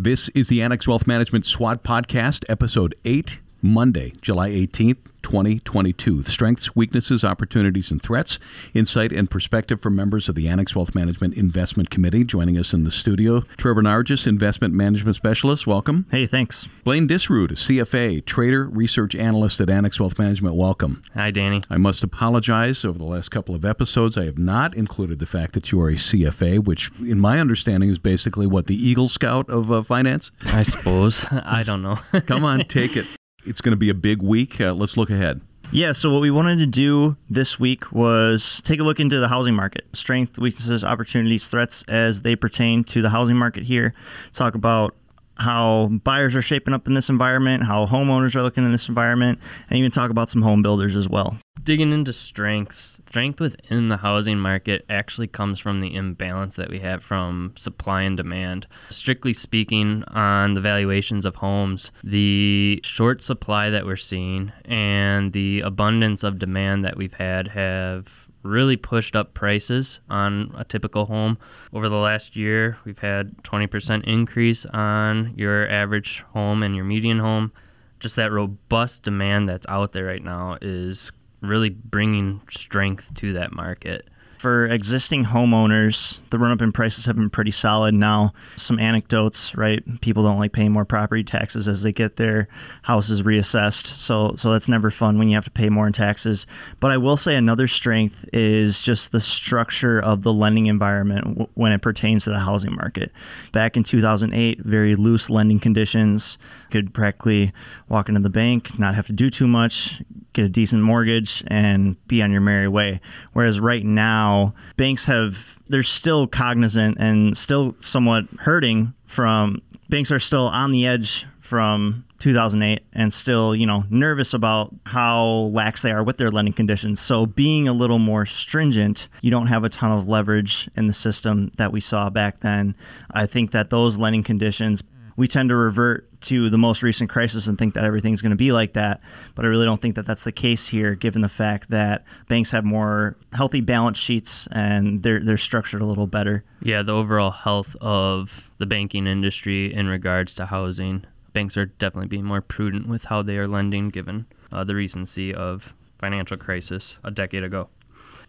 This is the Annex Wealth Management SWAT Podcast, Episode 8, Monday, July 18th. 2022. Strengths, weaknesses, opportunities, and threats. Insight and perspective from members of the Annex Wealth Management Investment Committee. Joining us in the studio, Trevor Nargis, Investment Management Specialist. Welcome. Hey, thanks. Blaine Disroot, CFA, Trader Research Analyst at Annex Wealth Management. Welcome. Hi, Danny. I must apologize. Over the last couple of episodes, I have not included the fact that you are a CFA, which, in my understanding, is basically what the Eagle Scout of uh, finance. I suppose. I don't know. Come on, take it. It's going to be a big week. Uh, let's look ahead. Yeah, so what we wanted to do this week was take a look into the housing market strength, weaknesses, opportunities, threats as they pertain to the housing market here. Talk about how buyers are shaping up in this environment, how homeowners are looking in this environment, and even talk about some home builders as well. Digging into strengths, strength within the housing market actually comes from the imbalance that we have from supply and demand. Strictly speaking, on the valuations of homes, the short supply that we're seeing and the abundance of demand that we've had have really pushed up prices on a typical home. Over the last year, we've had 20% increase on your average home and your median home. Just that robust demand that's out there right now is really bringing strength to that market. For existing homeowners, the run up in prices have been pretty solid now. Some anecdotes, right? People don't like paying more property taxes as they get their houses reassessed. So so that's never fun when you have to pay more in taxes. But I will say another strength is just the structure of the lending environment when it pertains to the housing market. Back in 2008, very loose lending conditions. Could practically walk into the bank, not have to do too much, get a decent mortgage and be on your merry way. Whereas right now, banks have they're still cognizant and still somewhat hurting from banks are still on the edge from 2008 and still, you know, nervous about how lax they are with their lending conditions. So being a little more stringent, you don't have a ton of leverage in the system that we saw back then. I think that those lending conditions we tend to revert to the most recent crisis and think that everything's going to be like that. But I really don't think that that's the case here, given the fact that banks have more healthy balance sheets and they're they're structured a little better. Yeah, the overall health of the banking industry in regards to housing, banks are definitely being more prudent with how they are lending, given uh, the recency of financial crisis a decade ago.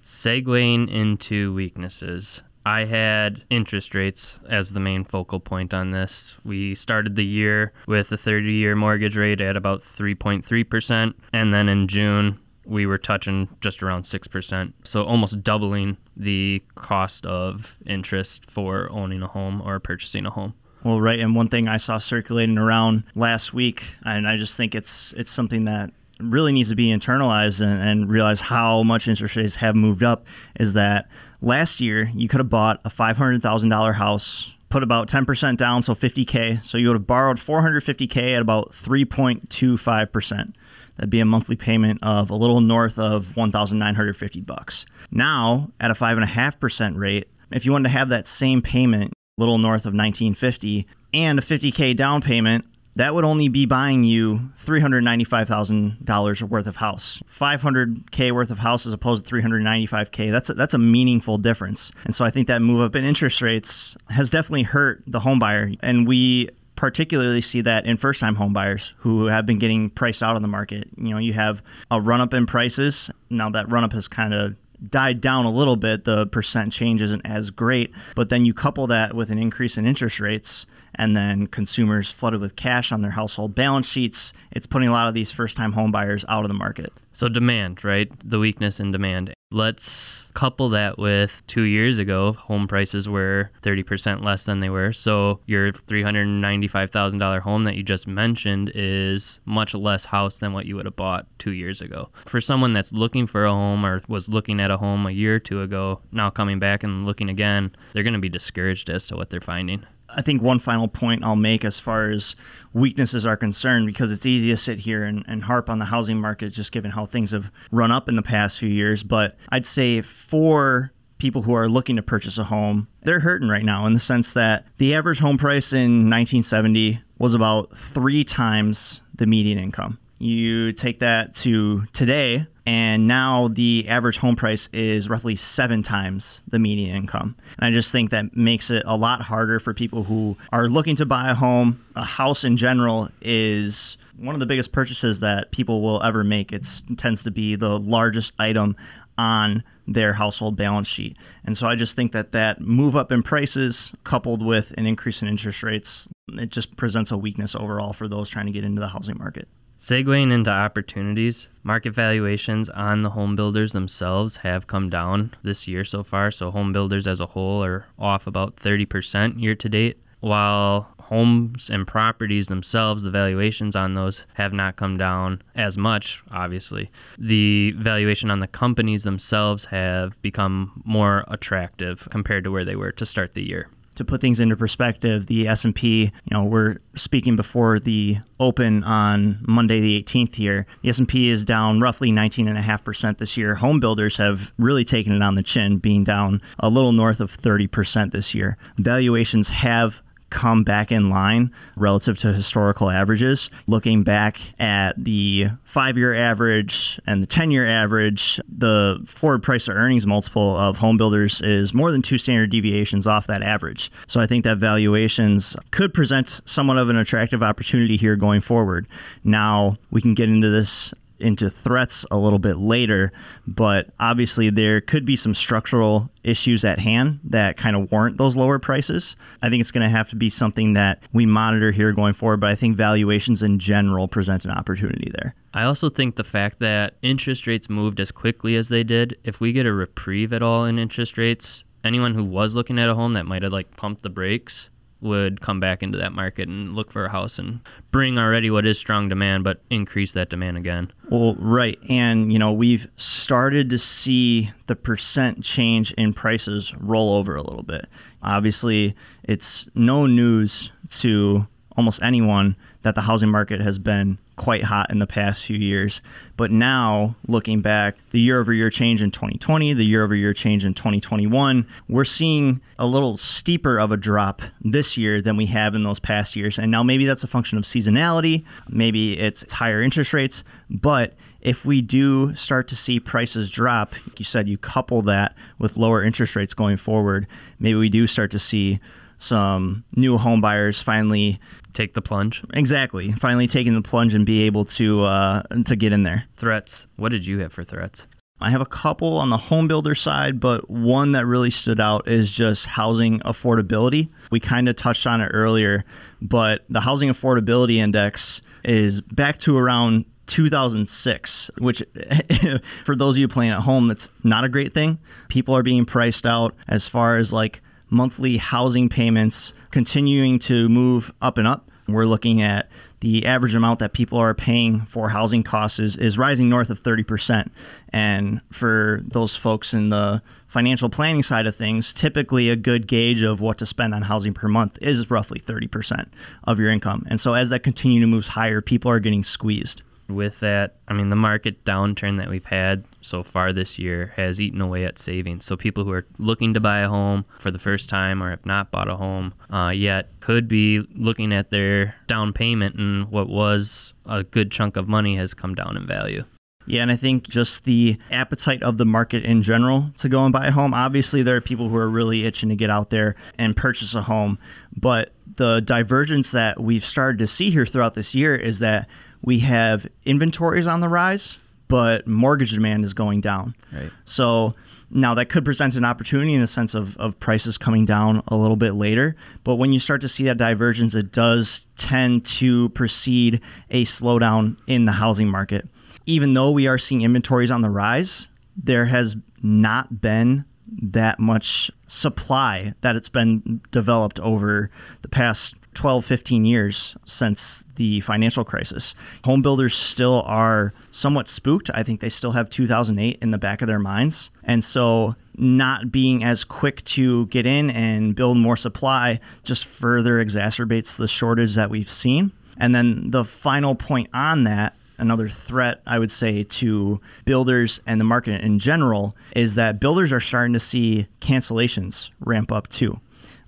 Segueing into weaknesses, I had interest rates as the main focal point on this. We started the year with a 30 year mortgage rate at about 3.3%, and then in June, we were touching just around 6%. So almost doubling the cost of interest for owning a home or purchasing a home. Well, right, and one thing I saw circulating around last week, and I just think it's it's something that really needs to be internalized and, and realize how much interest rates have moved up, is that last year you could have bought a $500,000 house, put about 10% down, so 50K. So you would have borrowed 450K at about 3.25%. That'd be a monthly payment of a little north of 1,950 bucks. Now, at a 5.5% rate, if you wanted to have that same payment, a little north of 1950, and a 50K down payment, that would only be buying you $395,000 worth of house. 500K worth of house as opposed to 395K. That's a, that's a meaningful difference. And so I think that move up in interest rates has definitely hurt the home buyer. And we particularly see that in first time home buyers who have been getting priced out of the market. You know, you have a run up in prices. Now that run up has kind of died down a little bit. The percent change isn't as great. But then you couple that with an increase in interest rates and then consumers flooded with cash on their household balance sheets. It's putting a lot of these first time home buyers out of the market. So, demand, right? The weakness in demand. Let's couple that with two years ago, home prices were 30% less than they were. So, your $395,000 home that you just mentioned is much less house than what you would have bought two years ago. For someone that's looking for a home or was looking at a home a year or two ago, now coming back and looking again, they're going to be discouraged as to what they're finding. I think one final point I'll make as far as weaknesses are concerned, because it's easy to sit here and, and, harp on the housing market just given how things have run up in the past few years. But I'd say for people who are looking to purchase a home, they're hurting right now in the sense that the average home price in 1970 was about three times the median income. You take that to today, and now the average home price is roughly seven times the median income. And I just think that makes it a lot harder for people who are looking to buy a home. A house in general is one of the biggest purchases that people will ever make. It tends to be the largest item on their household balance sheet. And so I just think that that move up in prices coupled with an increase in interest rates, it just presents a weakness overall for those trying to get into the housing market. Segueing into opportunities, market valuations on the home builders themselves have come down this year so far. So, home builders as a whole are off about 30% year to date, while homes and properties themselves, the valuations on those have not come down as much, obviously. The valuation on the companies themselves have become more attractive compared to where they were to start the year to put things into perspective, the S&P, you know, we're speaking before the open on Monday the 18th here. The S&P is down roughly 19.5% this year. Home builders have really taken it on the chin, being down a little north of 30% this year. Valuations have come back in line relative to historical averages. Looking back at the five year average and the 10 year average, the forward price to earnings multiple of home builders is more than two standard deviations off that average. So I think that valuations could present somewhat of an attractive opportunity here going forward. Now, we can get into this into threats a little bit later, but obviously there could be some structural issues at hand that kind of warrant those lower prices. I think it's going to have to be something that we monitor here going forward, but I think valuations in general present an opportunity there. I also think the fact that interest rates moved as quickly as they did, if we get a reprieve at all in interest rates, anyone who was looking at a home that might have like pumped the brakes would come back into that market and look for a house and bring already what is strong demand, but increase that demand again. Well, right. And, you know, we've started to see the percent change in prices roll over a little bit. Obviously, it's no news to almost anyone that the housing market has been quite hot in the past few years. But now, looking back, the year over year change in 2020, the year over year change in 2021, we're seeing a little steeper of a drop this year than we have in those past years. And now maybe that's a function of seasonality, maybe it's, it's higher interest rates, but if we do start to see prices drop, like you said, you couple that with lower interest rates going forward, maybe we do start to see some new home buyers finally take the plunge. Exactly, finally taking the plunge and be able to uh, to get in there. Threats. What did you have for threats? I have a couple on the home builder side, but one that really stood out is just housing affordability. We kind of touched on it earlier, but the housing affordability index is back to around 2006, which for those of you playing at home, that's not a great thing. People are being priced out as far as like monthly housing payments continuing to move up and up. We're looking at the average amount that people are paying for housing costs is, is rising north of 30%. And for those folks in the financial planning side of things, typically a good gauge of what to spend on housing per month is roughly 30% of your income. And so as that continues to move higher, people are getting squeezed with that, I mean, the market downturn that we've had so far this year has eaten away at savings. So people who are looking to buy a home for the first time or have not bought a home uh, yet could be looking at their down payment, and what was a good chunk of money has come down in value. Yeah, and I think just the appetite of the market in general to go and buy a home. Obviously, there are people who are really itching to get out there and purchase a home, but the divergence that we've started to see here throughout this year is that we have inventories on the rise, but mortgage demand is going down. Right. So now that could present an opportunity in the sense of, of prices coming down a little bit later. But when you start to see that divergence, it does tend to precede a slowdown in the housing market. Even though we are seeing inventories on the rise, there has not been that much supply that it's been developed over the past 12, 15 years since the financial crisis. Home builders still are somewhat spooked. I think they still have 2008 in the back of their minds. And so, not being as quick to get in and build more supply just further exacerbates the shortage that we've seen. And then the final point on that another threat, I would say, to builders and the market in general is that builders are starting to see cancellations ramp up too.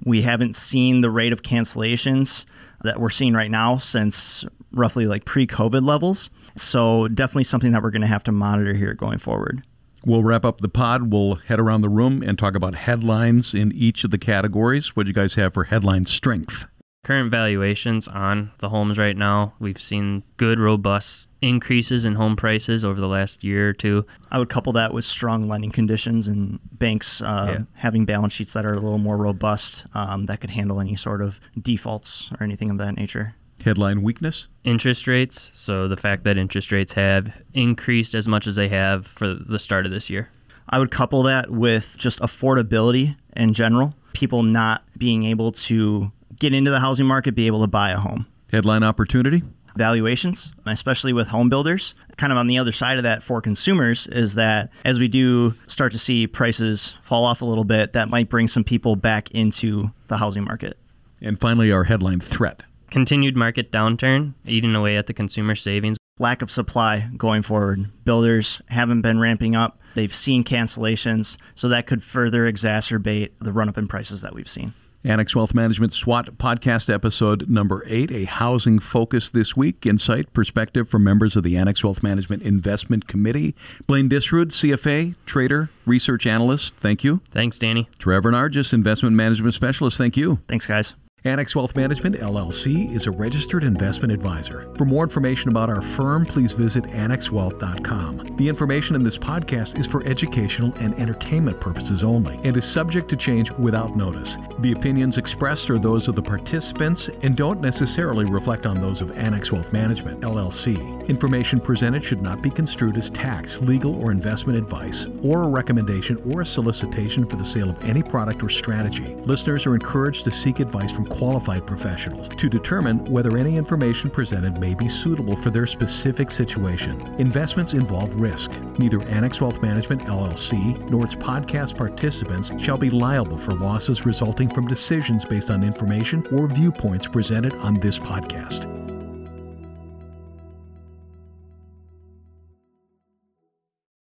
We haven't seen the rate of cancellations that we're seeing right now since roughly like pre COVID levels. So, definitely something that we're going to have to monitor here going forward. We'll wrap up the pod. We'll head around the room and talk about headlines in each of the categories. What do you guys have for headline strength? Current valuations on the homes right now, we've seen good, robust increases in home prices over the last year or two. I would couple that with strong lending conditions and banks uh, yeah. having balance sheets that are a little more robust um, that could handle any sort of defaults or anything of that nature. Headline weakness? Interest rates. So the fact that interest rates have increased as much as they have for the start of this year. I would couple that with just affordability in general. People not being able to get into the housing market, be able to buy a home. Headline opportunity? Valuations, especially with home builders. Kind of on the other side of that for consumers is that as we do start to see prices fall off a little bit, that might bring some people back into the housing market. And finally, our headline threat continued market downturn, eating away at the consumer savings. Lack of supply going forward. Builders haven't been ramping up. They've seen cancellations, so that could further exacerbate the run up in prices that we've seen. Annex Wealth Management SWAT podcast episode number eight, a housing focus this week, insight, perspective from members of the Annex Wealth Management Investment Committee. Blaine Disrud, CFA, trader, research analyst, thank you. Thanks, Danny. Trevor Nargis, investment management specialist, thank you. Thanks, guys. Annex Wealth Management LLC is a registered investment advisor. For more information about our firm, please visit annexwealth.com. The information in this podcast is for educational and entertainment purposes only and is subject to change without notice. The opinions expressed are those of the participants and don't necessarily reflect on those of Annex Wealth Management LLC. Information presented should not be construed as tax, legal, or investment advice, or a recommendation or a solicitation for the sale of any product or strategy. Listeners are encouraged to seek advice from qualified professionals to determine whether any information presented may be suitable for their specific situation. Investments involve risk. Neither Annex Wealth Management LLC nor its podcast participants shall be liable for losses resulting from decisions based on information or viewpoints presented on this podcast.